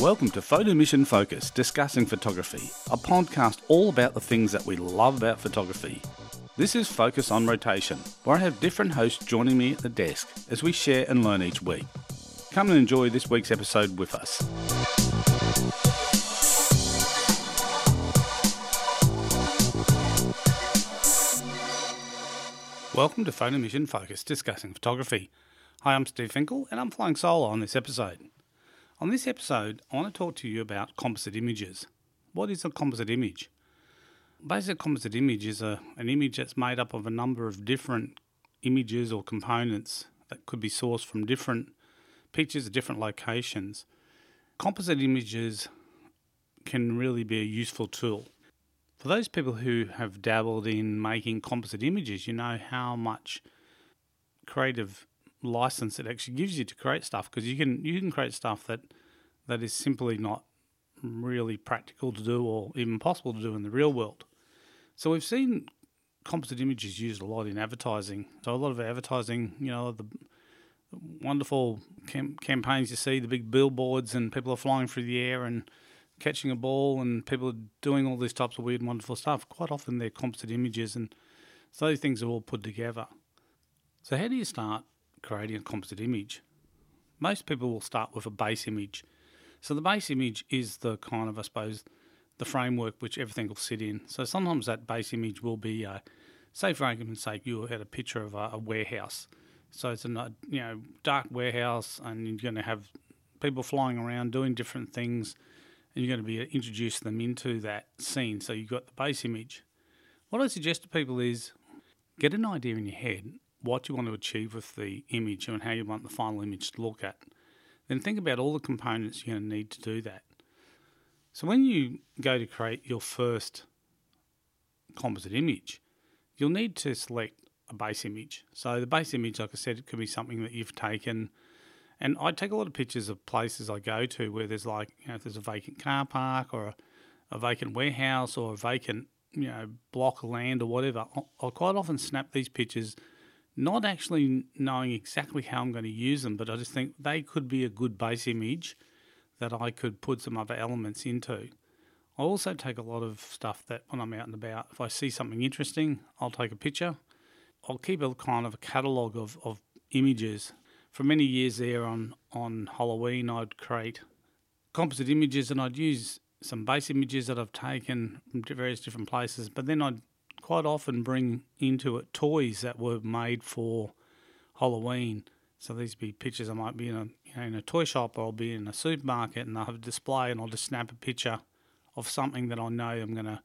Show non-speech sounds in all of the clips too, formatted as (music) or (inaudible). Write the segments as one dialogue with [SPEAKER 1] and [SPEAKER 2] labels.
[SPEAKER 1] Welcome to Photo Mission Focus, discussing photography, a podcast all about the things that we love about photography. This is Focus on Rotation, where I have different hosts joining me at the desk as we share and learn each week. Come and enjoy this week's episode with us. Welcome to Photo Mission Focus, discussing photography. Hi, I'm Steve Finkel, and I'm flying solo on this episode. On this episode, I want to talk to you about composite images. What is a composite image? Basic composite image is a, an image that's made up of a number of different images or components that could be sourced from different pictures at different locations. Composite images can really be a useful tool. For those people who have dabbled in making composite images, you know how much creative license it actually gives you to create stuff because you can you can create stuff that that is simply not really practical to do or even possible to do in the real world. So we've seen composite images used a lot in advertising. So a lot of advertising, you know, the wonderful cam- campaigns you see, the big billboards, and people are flying through the air and catching a ball, and people are doing all these types of weird, wonderful stuff. Quite often they're composite images, and so those things are all put together. So how do you start creating a composite image? Most people will start with a base image. So the base image is the kind of, I suppose, the framework which everything will sit in. So sometimes that base image will be, uh, say for argument's sake, you had a picture of a, a warehouse. So it's a you know dark warehouse, and you're going to have people flying around doing different things, and you're going to be introducing them into that scene. So you've got the base image. What I suggest to people is get an idea in your head what you want to achieve with the image and how you want the final image to look at. Then think about all the components you're going to need to do that. So when you go to create your first composite image, you'll need to select a base image. So the base image, like I said, it could be something that you've taken. And I take a lot of pictures of places I go to where there's like, you know, if there's a vacant car park or a, a vacant warehouse or a vacant, you know, block of land or whatever. I'll, I'll quite often snap these pictures not actually knowing exactly how I'm going to use them, but I just think they could be a good base image that I could put some other elements into. I also take a lot of stuff that when I'm out and about, if I see something interesting, I'll take a picture. I'll keep a kind of a catalogue of, of images. For many years there on, on Halloween, I'd create composite images and I'd use some base images that I've taken from various different places, but then I'd quite often bring into it toys that were made for Halloween. So these be pictures I might be in a you know, in a toy shop or I'll be in a supermarket and I'll have a display and I'll just snap a picture of something that I know I'm gonna,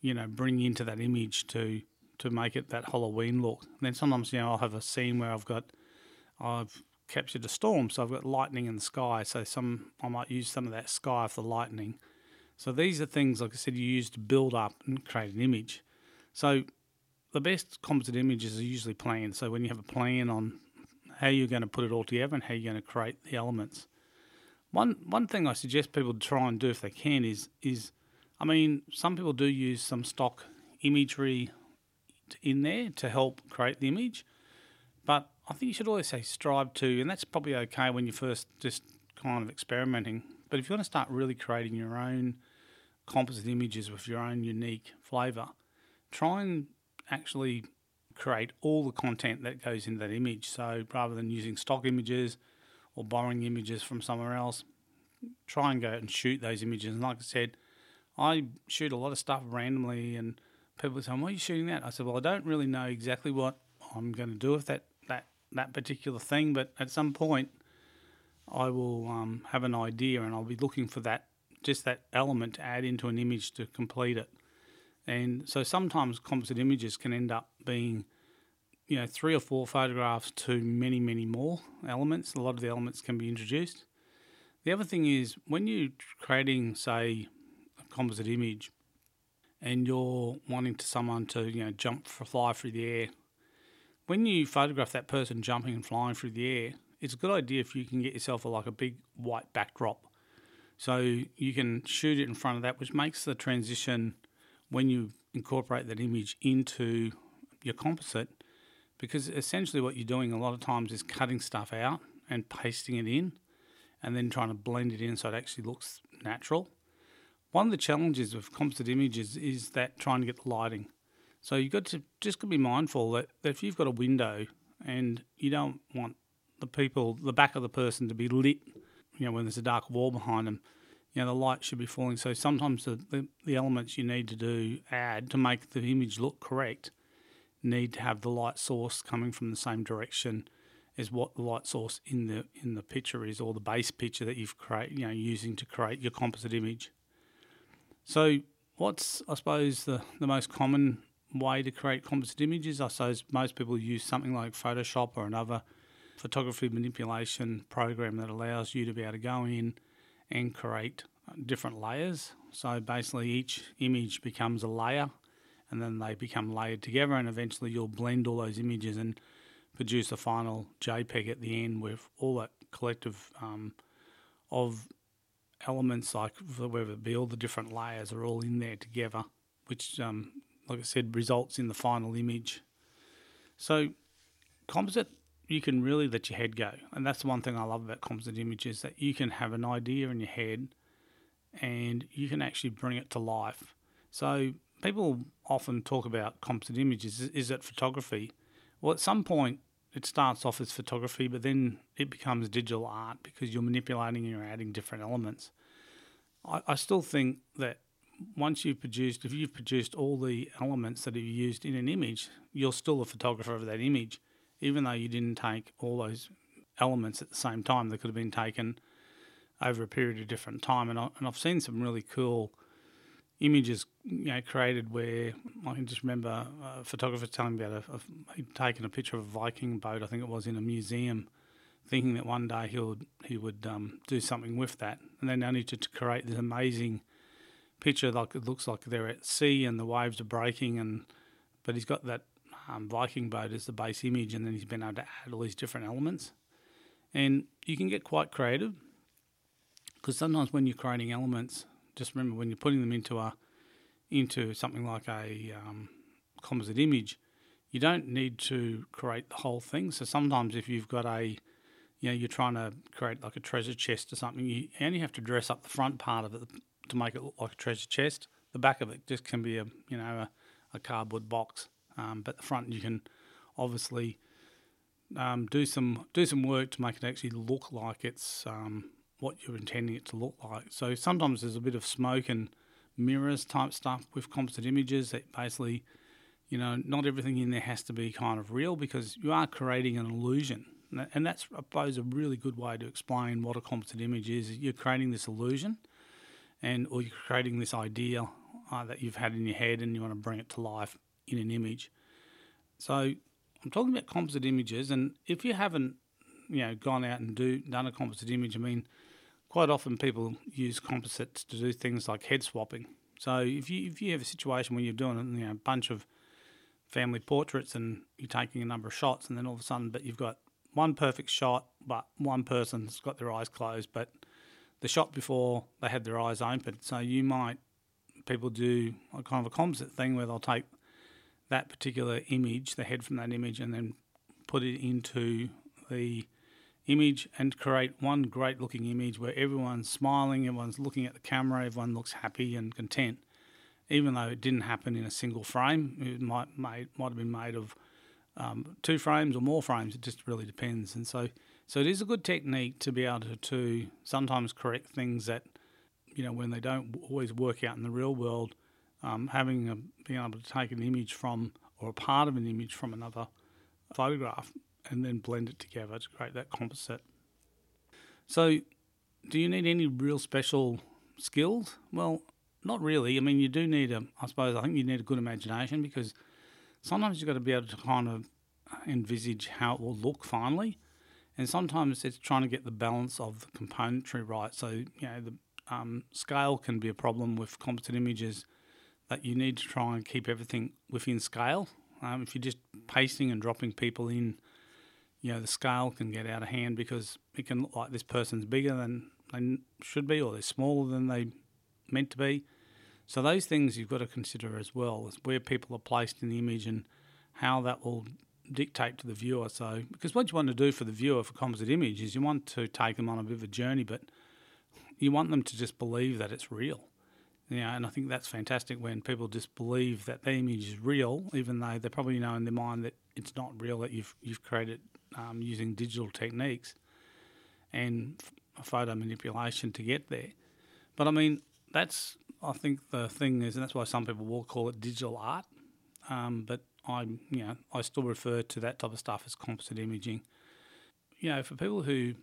[SPEAKER 1] you know, bring into that image to to make it that Halloween look. And then sometimes, you know, I'll have a scene where I've got I've captured a storm, so I've got lightning in the sky. So some I might use some of that sky for the lightning. So these are things, like I said, you use to build up and create an image. So the best composite images are usually planned. So when you have a plan on how you're going to put it all together and how you're going to create the elements. One one thing I suggest people try and do if they can is is I mean some people do use some stock imagery in there to help create the image, but I think you should always say strive to, and that's probably okay when you're first just kind of experimenting. But if you want to start really creating your own composite images with your own unique flavour, try and actually create all the content that goes in that image. So rather than using stock images or borrowing images from somewhere else, try and go out and shoot those images. And like I said, I shoot a lot of stuff randomly, and people say, "Why are you shooting that?" I said, "Well, I don't really know exactly what I'm going to do with that that that particular thing, but at some point, I will um, have an idea, and I'll be looking for that just that element to add into an image to complete it." And so sometimes composite images can end up being, you know, three or four photographs to many, many more elements. A lot of the elements can be introduced. The other thing is when you're creating, say, a composite image and you're wanting to someone to, you know, jump, fly through the air, when you photograph that person jumping and flying through the air, it's a good idea if you can get yourself a, like a big white backdrop. So you can shoot it in front of that, which makes the transition when you incorporate that image into your composite, because essentially what you're doing a lot of times is cutting stuff out and pasting it in. and then trying to blend it in so it actually looks natural. One of the challenges with composite images is that trying to get the lighting. So you've got to just be mindful that, that if you've got a window and you don't want the people, the back of the person to be lit, you know, when there's a dark wall behind them, you know, the light should be falling. So sometimes the, the, the elements you need to do add to make the image look correct need to have the light source coming from the same direction as what the light source in the in the picture is, or the base picture that you've create, you know, using to create your composite image. So, what's I suppose the the most common way to create composite images? I suppose most people use something like Photoshop or another photography manipulation program that allows you to be able to go in and create different layers. So basically, each image becomes a layer, and then they become layered together, and eventually you'll blend all those images and produce a final JPEG at the end with all that collective um, of elements, like whether it be all the different layers are all in there together, which, um, like I said, results in the final image. So, composite, you can really let your head go, and that's the one thing I love about composite images that you can have an idea in your head, and you can actually bring it to life. So, people often talk about composite images. Is it photography? Well, at some point, it starts off as photography, but then it becomes digital art because you're manipulating and you're adding different elements. I, I still think that once you've produced, if you've produced all the elements that are used in an image, you're still a photographer of that image, even though you didn't take all those elements at the same time. They could have been taken over a period of different time. And, I, and I've seen some really cool images you know created where I can just remember a photographer telling me about a, a, he'd taken a picture of a Viking boat I think it was in a museum thinking that one day he would he would um, do something with that and then only to, to create this amazing picture like it looks like they're at sea and the waves are breaking and but he's got that um, Viking boat as the base image and then he's been able to add all these different elements and you can get quite creative because sometimes when you're creating elements just remember when you're putting them into a into something like a um, composite image, you don't need to create the whole thing. So sometimes if you've got a you know you're trying to create like a treasure chest or something, you only have to dress up the front part of it to make it look like a treasure chest. The back of it just can be a you know a, a cardboard box, um, but the front you can obviously um, do some do some work to make it actually look like it's um, what you're intending it to look like. So sometimes there's a bit of smoke and mirrors type stuff with composite images that basically, you know, not everything in there has to be kind of real because you are creating an illusion. And that's, I suppose, a really good way to explain what a composite image is. You're creating this illusion, and or you're creating this idea uh, that you've had in your head, and you want to bring it to life in an image. So I'm talking about composite images, and if you haven't, you know, gone out and do done a composite image, I mean, quite often people use composites to do things like head swapping. So if you if you have a situation where you're doing you know, a bunch of family portraits and you're taking a number of shots, and then all of a sudden, but you've got one perfect shot, but one person's got their eyes closed, but the shot before they had their eyes open. So you might people do a kind of a composite thing where they'll take that particular image, the head from that image, and then put it into the image and create one great looking image where everyone's smiling, everyone's looking at the camera, everyone looks happy and content. Even though it didn't happen in a single frame, it might made, might have been made of um, two frames or more frames. It just really depends. And so, so it is a good technique to be able to, to sometimes correct things that, you know, when they don't always work out in the real world. Um, having a, being able to take an image from or a part of an image from another photograph and then blend it together to create that composite. So, do you need any real special skills? Well, not really. I mean, you do need a, I suppose, I think you need a good imagination because sometimes you've got to be able to kind of envisage how it will look finally. And sometimes it's trying to get the balance of the componentry right. So, you know, the um, scale can be a problem with composite images that you need to try and keep everything within scale. Um, if you're just pasting and dropping people in you know the scale can get out of hand because it can look like this person's bigger than they should be or they're smaller than they meant to be. So those things you've got to consider as well as where people are placed in the image and how that will dictate to the viewer. So, because what you want to do for the viewer for composite image is you want to take them on a bit of a journey, but you want them to just believe that it's real. You know, and I think that's fantastic when people just believe that the image is real, even though they probably know in their mind that it's not real, that you've you've created um, using digital techniques and photo manipulation to get there. But I mean, that's I think the thing is, and that's why some people will call it digital art. Um, but I, you know, I still refer to that type of stuff as composite imaging. You know, for people who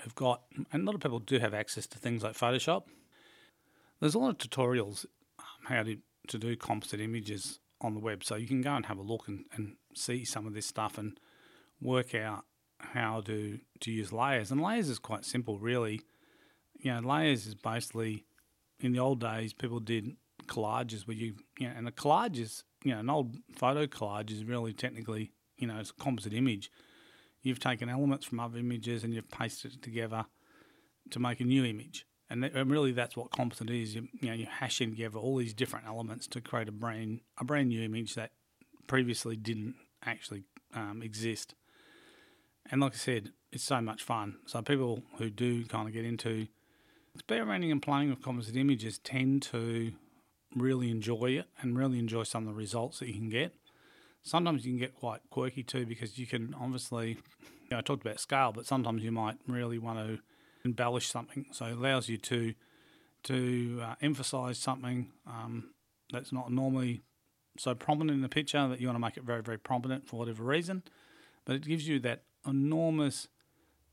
[SPEAKER 1] have got, and a lot of people do have access to things like Photoshop. There's a lot of tutorials um, how to, to do composite images on the web, so you can go and have a look and, and see some of this stuff and work out how to to use layers. And layers is quite simple, really. You know, layers is basically in the old days people did collages where you you know, and a collage is you know an old photo collage is really technically you know it's a composite image. You've taken elements from other images and you've pasted it together to make a new image. And, that, and really, that's what composite is. You, you know, you're hashing together all these different elements to create a brand a brand new image that previously didn't actually um, exist. And like I said, it's so much fun. So people who do kind of get into experimenting and playing with composite images tend to really enjoy it and really enjoy some of the results that you can get. Sometimes you can get quite quirky too because you can obviously, you know, I talked about scale, but sometimes you might really want to embellish something. So it allows you to to uh, emphasize something um, that's not normally so prominent in the picture that you want to make it very, very prominent for whatever reason. But it gives you that enormous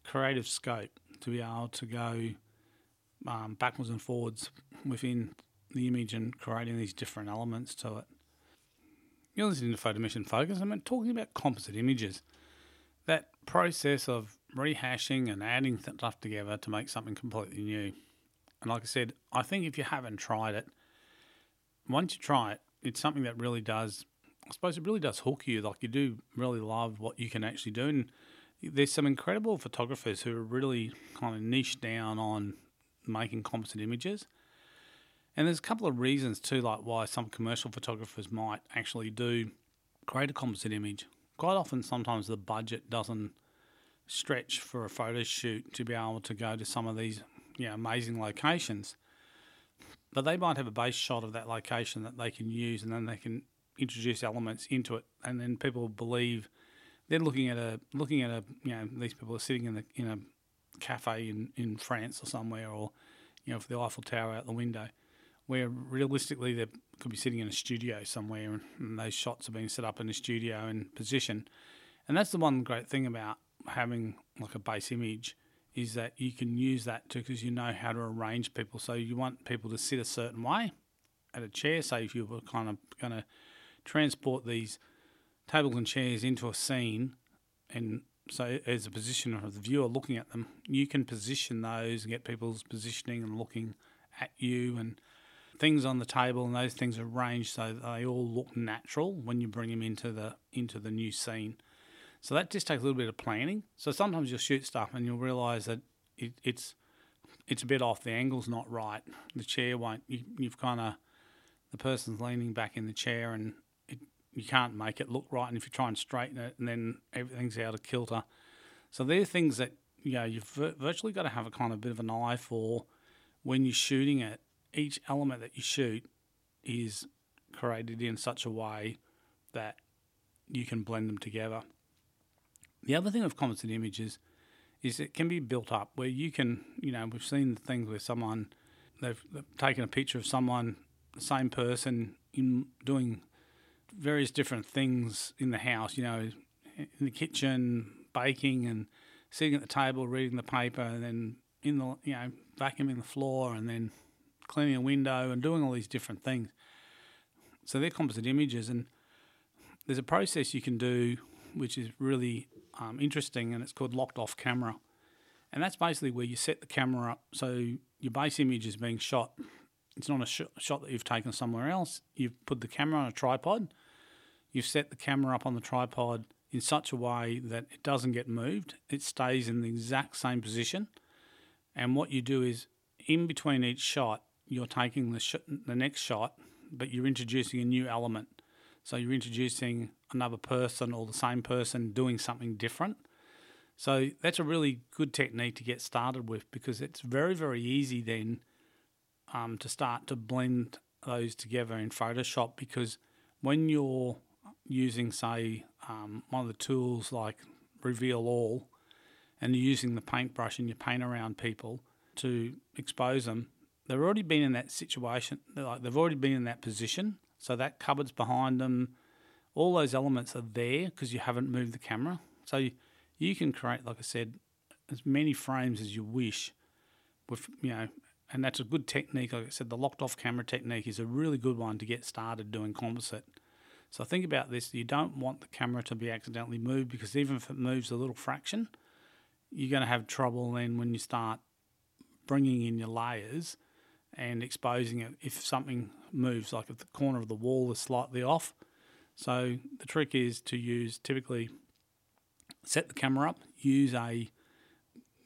[SPEAKER 1] creative scope to be able to go um, backwards and forwards within the image and creating these different elements to it. You're listening to Photo Mission Focus. I'm talking about composite images. That process of rehashing and adding stuff together to make something completely new. And like I said, I think if you haven't tried it, once you try it, it's something that really does, I suppose it really does hook you. Like you do really love what you can actually do. And there's some incredible photographers who are really kind of niche down on making composite images. And there's a couple of reasons too, like why some commercial photographers might actually do create a composite image. Quite often, sometimes the budget doesn't stretch for a photo shoot to be able to go to some of these you know, amazing locations. But they might have a base shot of that location that they can use, and then they can introduce elements into it, and then people believe they're looking at a looking at a you know these people are sitting in the in a cafe in, in France or somewhere, or you know for the Eiffel Tower out the window, where realistically they could be sitting in a studio somewhere, and those shots are being set up in a studio and position. And that's the one great thing about having like a base image is that you can use that too because you know how to arrange people. So you want people to sit a certain way at a chair. So if you were kind of going to transport these tables and chairs into a scene, and so as a positioner of the viewer looking at them, you can position those and get people's positioning and looking at you and things on the table and those things are arranged so they all look natural when you bring them into the into the new scene. So that just takes a little bit of planning. So sometimes you'll shoot stuff and you'll realise that it, it's it's a bit off. The angle's not right. The chair won't. You, you've kind of the person's leaning back in the chair and it, you can't make it look right. And if you try and straighten it, and then everything's out of kilter. So they're things that you know you've virtually got to have a kind of bit of an eye for when you're shooting it each element that you shoot is created in such a way that you can blend them together. The other thing of composite images is it can be built up where you can, you know, we've seen things where someone they've, they've taken a picture of someone, the same person, in doing various different things in the house, you know, in the kitchen, baking and sitting at the table reading the paper, and then in the, you know, vacuuming the floor, and then cleaning a window and doing all these different things. So they're composite images, and there's a process you can do which is really um, interesting, and it's called locked off camera. And that's basically where you set the camera up so your base image is being shot. It's not a sh- shot that you've taken somewhere else. You've put the camera on a tripod. You've set the camera up on the tripod in such a way that it doesn't get moved. It stays in the exact same position. And what you do is, in between each shot, you're taking the sh- the next shot, but you're introducing a new element. So you're introducing another person or the same person doing something different. So that's a really good technique to get started with because it's very, very easy then um, to start to blend those together in Photoshop because when you're using, say, um, one of the tools like Reveal All and you're using the paintbrush and you paint around people to expose them, they've already been in that situation, like they've already been in that position. So that cupboard's behind them. All those elements are there because you haven't moved the camera. So you, you can create, like I said, as many frames as you wish with, you know, and that's a good technique. Like I said, the locked off camera technique is a really good one to get started doing composite. So think about this: you don't want the camera to be accidentally moved because even if it moves a little fraction, you're going to have trouble then when you start bringing in your layers and exposing it if something moves, like if the corner of the wall is slightly off. So the trick is to use typically set the camera up, use a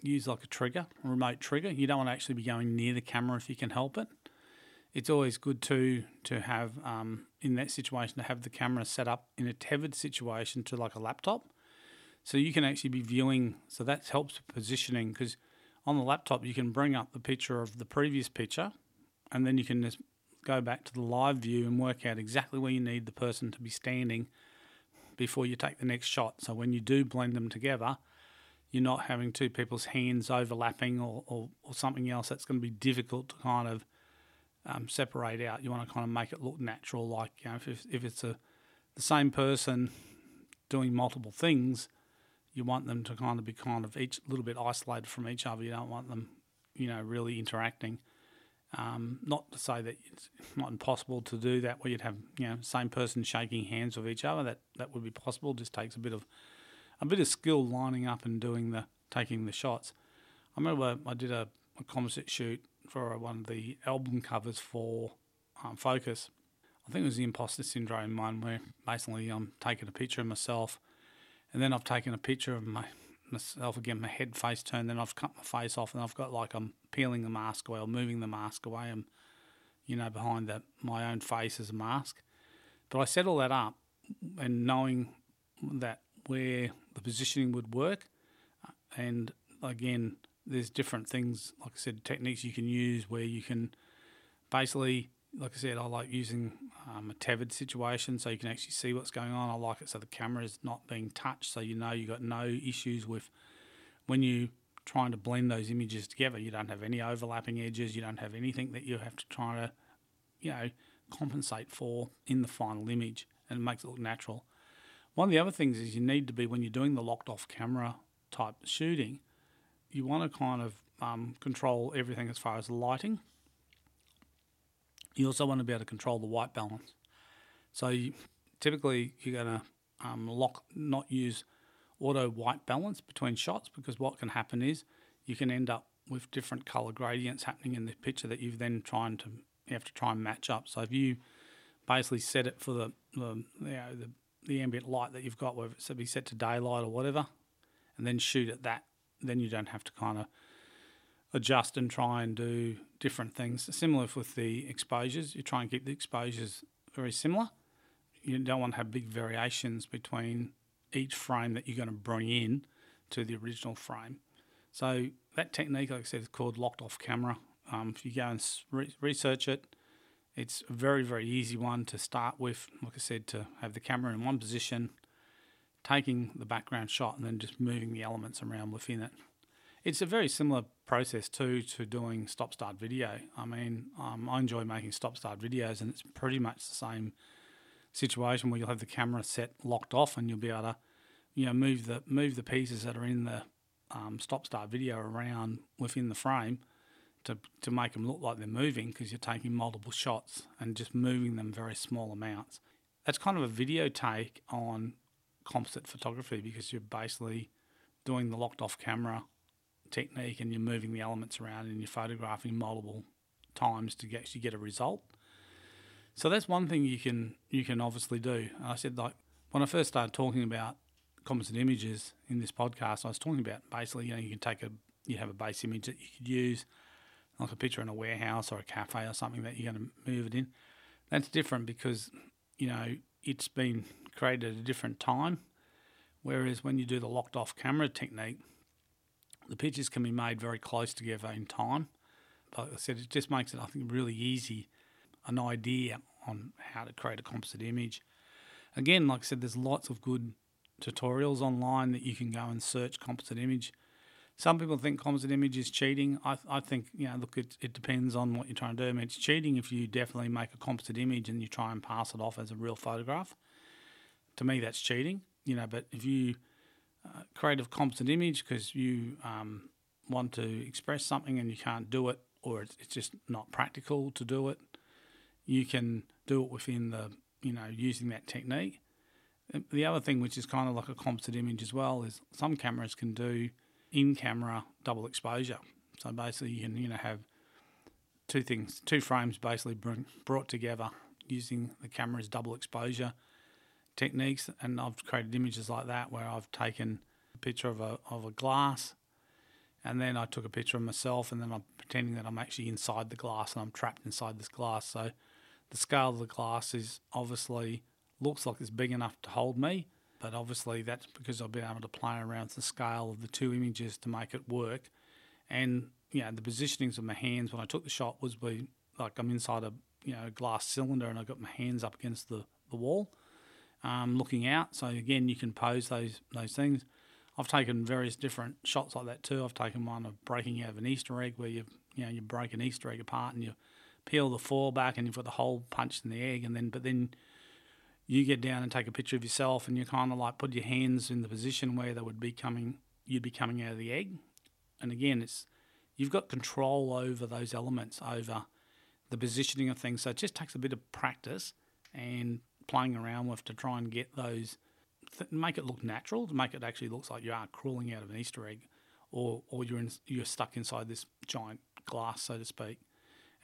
[SPEAKER 1] use like a trigger, a remote trigger. You don't want to actually be going near the camera if you can help it. It's always good to to have um, in that situation to have the camera set up in a tethered situation to like a laptop, so you can actually be viewing. So that helps positioning because on the laptop you can bring up the picture of the previous picture, and then you can just go back to the live view and work out exactly where you need the person to be standing before you take the next shot. So when you do blend them together, you're not having two people's hands overlapping or, or, or something else that's going to be difficult to kind of um, separate out. You want to kind of make it look natural, like you know, if, if it's a the same person doing multiple things, you want them to kind of be kind of each little bit isolated from each other. You don't want them, you know, really interacting. Um, not to say that it's not impossible to do that where you'd have you know same person shaking hands with each other. That that would be possible. Just takes a bit of a bit of skill lining up and doing the taking the shots. I remember I did a, a composite shoot for one of the album covers for um, Focus. I think it was the imposter syndrome one where basically I'm taking a picture of myself and then I've taken a picture of my myself again, my head face turned, then I've cut my face off and I've got like I'm peeling the mask away or moving the mask away. I'm, you know, behind the, my own face as a mask. But I set all that up and knowing that where the positioning would work. Uh, and again, there's different things, like I said, techniques you can use where you can basically, like I said, I like using um, a tethered situation so you can actually see what's going on. I like it so the camera is not being touched, so you know you've got no issues with when you're trying to blend those images together. You don't have any overlapping edges. You don't have anything that you have to try to, you know, compensate for in the final image, and it makes it look natural. One of the other things is you need to be when you're doing the locked off camera type shooting, you want to kind of um, control everything as far as lighting. You also want to be able to control the white balance. So you, typically you're going to um, lock, not use auto white balance between shots because what can happen is you can end up with different color gradients happening in the picture that you've then trying to you have to try and match up. So if you basically set it for the the, you know, the the ambient light that you've got, whether it's be set to daylight or whatever, and then shoot at that, then you don't have to kind of adjust and try and do different things. Similar with the exposures, you try and keep the exposures very similar. You don't want to have big variations between each frame that you're going to bring in to the original frame. So that technique, like I said, is called locked off camera. Um, if you go and re- research it, it's a very, very easy one to start with. Like I said, to have the camera in one position, taking the background shot, and then just moving the elements around within it. It's a very similar process too to doing stop start video. I mean, um, I enjoy making stop start videos, and it's pretty much the same situation where you'll have the camera set locked off, and you'll be able to, you know, move the move the pieces that are in the um, stop start video around within the frame to, to make them look like they're moving because you're taking multiple shots and just moving them very small amounts. That's kind of a video take on composite photography because you're basically doing the locked off camera technique and you're moving the elements around and you're photographing multiple times to actually get a result. So that's one thing you can you can obviously do. I said like when I first started talking about composite images in this podcast, I was talking about basically you know you can take a you have a base image that you could use like a picture in a warehouse or a cafe or something that you're going to move it in. That's different because, you know, it's been created at a different time. Whereas when you do the locked off camera technique, the pictures can be made very close together in time. But like I said, it just makes it, I think, really easy an idea on how to create a composite image. Again, like I said, there's lots of good tutorials online that you can go and search composite image. Some people think composite image is cheating. I, I think, you know, look, it, it depends on what you're trying to do. I mean, it's cheating if you definitely make a composite image and you try and pass it off as a real photograph. To me, that's cheating, you know, but if you uh, create a composite image because you um, want to express something and you can't do it or it's, it's just not practical to do it, you can do it within the, you know, using that technique. The other thing, which is kind of like a composite image as well, is some cameras can do in-camera double exposure. So basically, you can you know have two things, two frames basically brought together using the camera's double exposure techniques. And I've created images like that where I've taken a picture of a of a glass, and then I took a picture of myself, and then I'm pretending that I'm actually inside the glass and I'm trapped inside this glass. So the scale of the glass is obviously looks like it's big enough to hold me, but obviously that's because I've been able to play around with the scale of the two images to make it work. And you know, the positionings of my hands when I took the shot was be like I'm inside a you know glass cylinder and I got my hands up against the, the wall, um, looking out. So again, you can pose those those things. I've taken various different shots like that too. I've taken one of breaking out of an Easter egg where you you know you break an Easter egg apart and you peel the foil back and you've got the hole punched in the egg and then but then you get down and take a picture of yourself and you kind of like put your hands in the position where they would be coming you'd be coming out of the egg and again it's you've got control over those elements over the positioning of things so it just takes a bit of practice and playing around with to try and get those th- make it look natural to make it actually looks like you are crawling out of an easter egg or or you're in, you're stuck inside this giant glass so to speak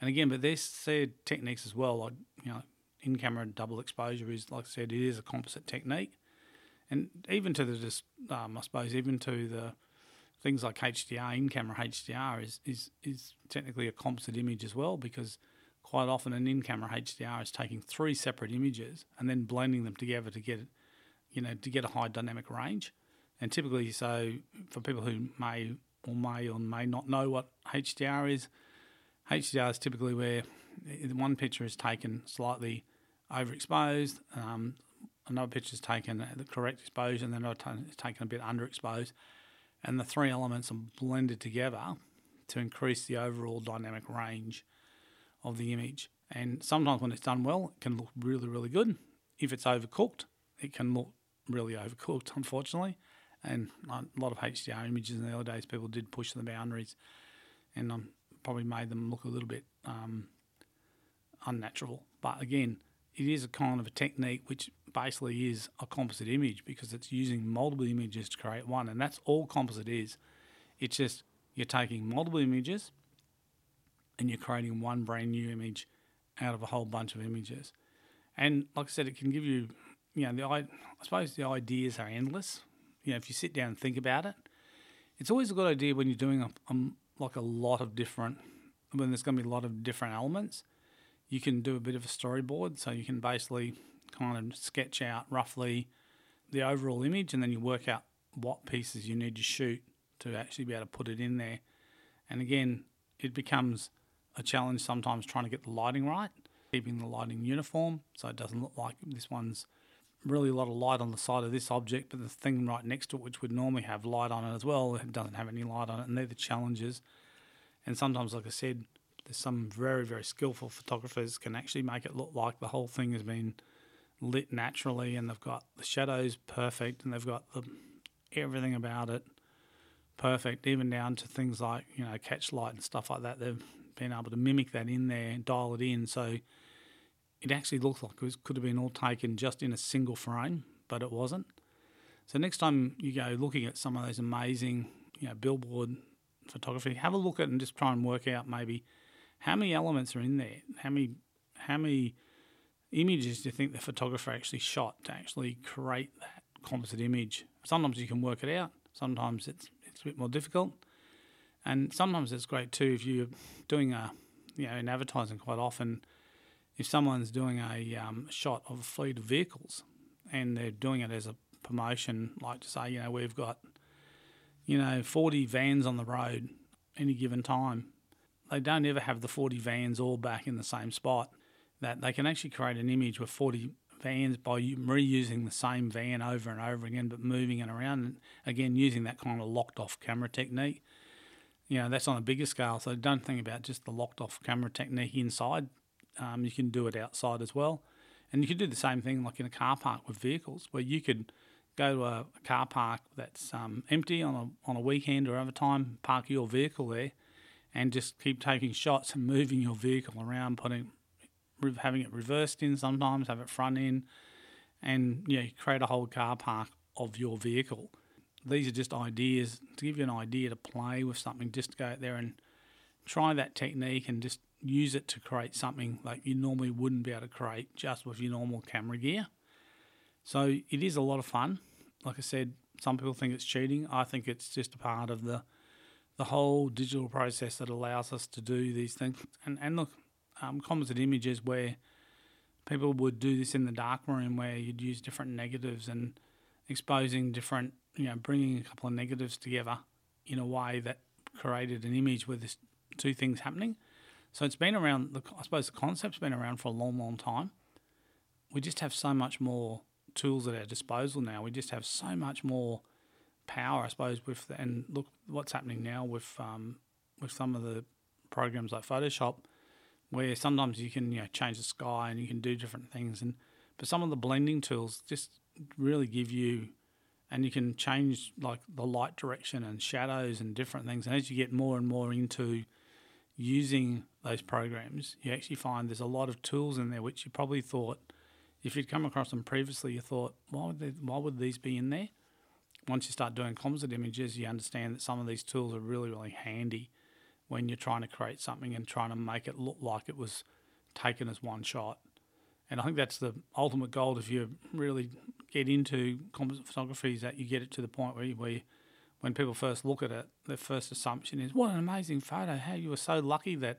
[SPEAKER 1] and again but there's said techniques as well like you know in camera double exposure is, like I said, it is a composite technique. And even to the, um, I suppose, even to the things like HDR, in camera HDR is, is, is technically a composite image as well because quite often an in camera HDR is taking three separate images and then blending them together to get, you know, to get a high dynamic range. And typically, so for people who may or may or may not know what HDR is, HDR is typically where one picture is taken slightly overexposed. Um, another picture is taken at the correct exposure, and then another is taken a bit underexposed. And the three elements are blended together to increase the overall dynamic range of the image. And sometimes when it's done well, it can look really, really good. If it's overcooked, it can look really overcooked, unfortunately. And a lot of HDR images in the early days, people did push the boundaries and um, probably made them look a little bit um, unnatural. But again, it is a kind of a technique which basically is a composite image because it's using multiple images to create one, and that's all composite is. It's just you're taking multiple images and you're creating one brand new image out of a whole bunch of images. And like I said, it can give you, you know, the I suppose the ideas are endless. You know, if you sit down and think about it, it's always a good idea when you're doing a, a like a lot of different, when there's going to be a lot of different elements you can do a bit of a storyboard. So you can basically kind of sketch out roughly the overall image and then you work out what pieces you need to shoot to actually be able to put it in there. And again, it becomes a challenge sometimes trying to get the lighting right, keeping the lighting uniform so it doesn't look like this one's really a lot of light on the side of this object, but the thing right next to it, which would normally have light on it as well, it doesn't have any light on it. And they're the challenges. And sometimes, like I said, there's some very, very skillful photographers can actually make it look like the whole thing has been lit naturally and they've got the shadows perfect and they've got the, everything about it perfect, even down to things like, you know, catch light and stuff like that. They've been able to mimic that in there dial it in. So it actually looks like it could have been all taken just in a single frame, but it wasn't. So next time you go looking at some of those amazing, you know, billboard photography, have a look at and just try and work out maybe – how many elements are in there? How many how many images do you think the photographer actually shot to actually create that composite image? Sometimes you can work it out. Sometimes it's it's a bit more difficult, and sometimes it's great too if you're doing a you know in advertising quite often if someone's doing a um, shot of a fleet of vehicles and they're doing it as a promotion, like to say, you know, we've got, you know, 40 vans on the road any given time, they don't ever have the 40 vans all back in the same spot. That they can actually create an image with 40 vans by reusing the same van over and over again, but moving it around. And again, using that kind of locked off camera technique. You know, that's on a bigger scale. So don't think about just the locked off camera technique inside. Um, you can do it outside as well. And you can do the same thing like in a car park with vehicles, where you could go to a, car park that's um, empty on a, on a weekend or other time, park your vehicle there, and just keep taking shots and (laughs) moving your vehicle around, putting having it reversed in sometimes, have it front in, and yeah, create a whole car park of your vehicle. These are just ideas to give you an idea to play with something. Just go out there and try that technique and just use it to create something like you normally wouldn't be able to create just with your normal camera gear. So it is a lot of fun. Like I said, some people think it's cheating. I think it's just a part of the the whole digital process that allows us to do these things. And and look, um, composite images where people would do this in the dark room where you'd use different negatives and exposing different, you know, bringing a couple of negatives together in a way that created an image with this two things happening. So it's been around. The, I suppose the concept's been around for a long, long time. We just have so much more tools at our disposal now. We just have so much more power, I suppose. With the, and look what's happening now with um, with some of the programs like Photoshop where sometimes you can you know change the sky and you can do different things and but some of the blending tools just really give you and you can change like the light direction and shadows and different things. And as you get more and more into using those programs you actually find there's a lot of tools in there which you probably thought if you'd come across them previously you thought why would they, why would these be in there? Once you start doing composite images you understand that some of these tools are really really handy when you're trying to create something and trying to make it look like it was taken as one shot. And I think that's the ultimate goal. If you're really get into composite photography is that you get it to the point where, you, where you, when people first look at it, their first assumption is, what an amazing photo. How you were so lucky that,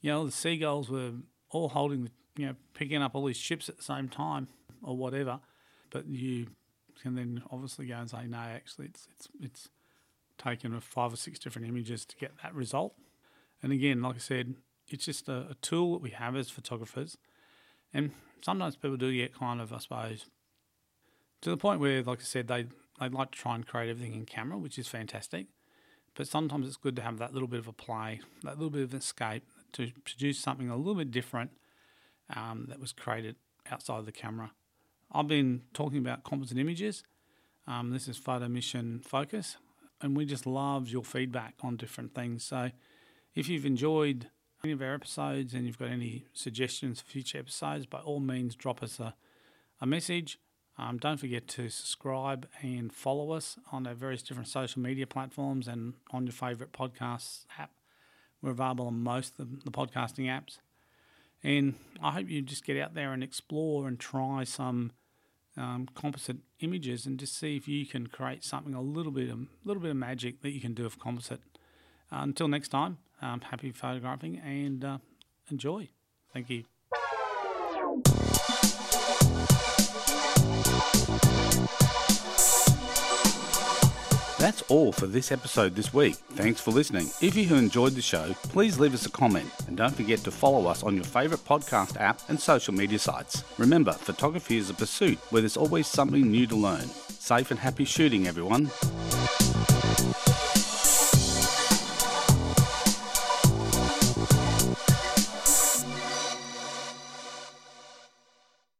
[SPEAKER 1] you know, the seagulls were all holding, the, you know, picking up all these ships at the same time or whatever. But you can then obviously go and say, no, actually, it's, it's, it's taken five or six different images to get that result. And again, like I said, it's just a, a tool that we have as photographers. And sometimes people do get kind of, I suppose, to the point where, like I said, they they like to try and create everything in camera, which is fantastic. But sometimes it's good to have that little bit of a play, that little bit of escape to produce something a little bit different um, that was created outside of the camera. I've been talking about composite images. Um, this is Photo Mission Focus and we just love your feedback on different things. So if you've enjoyed any of our episodes and you've got any suggestions for future episodes, by all means, drop us a, a message. Um, don't forget to subscribe and follow us on our various different social media platforms and on your favourite podcast app. We're available on most of the podcasting apps. And I hope you just get out there and explore and try some um, composite images and just see if you can create something a little bit of little bit of magic that you can do with composite. Uh, until next time, um, happy photographing and uh, enjoy. Thank you.
[SPEAKER 2] That's all for this episode this week. Thanks for listening. If you have enjoyed the show, please leave us a comment and don't forget to follow us on your favourite podcast app and social media sites. Remember, photography is a pursuit where there's always something new to learn. Safe and happy shooting, everyone.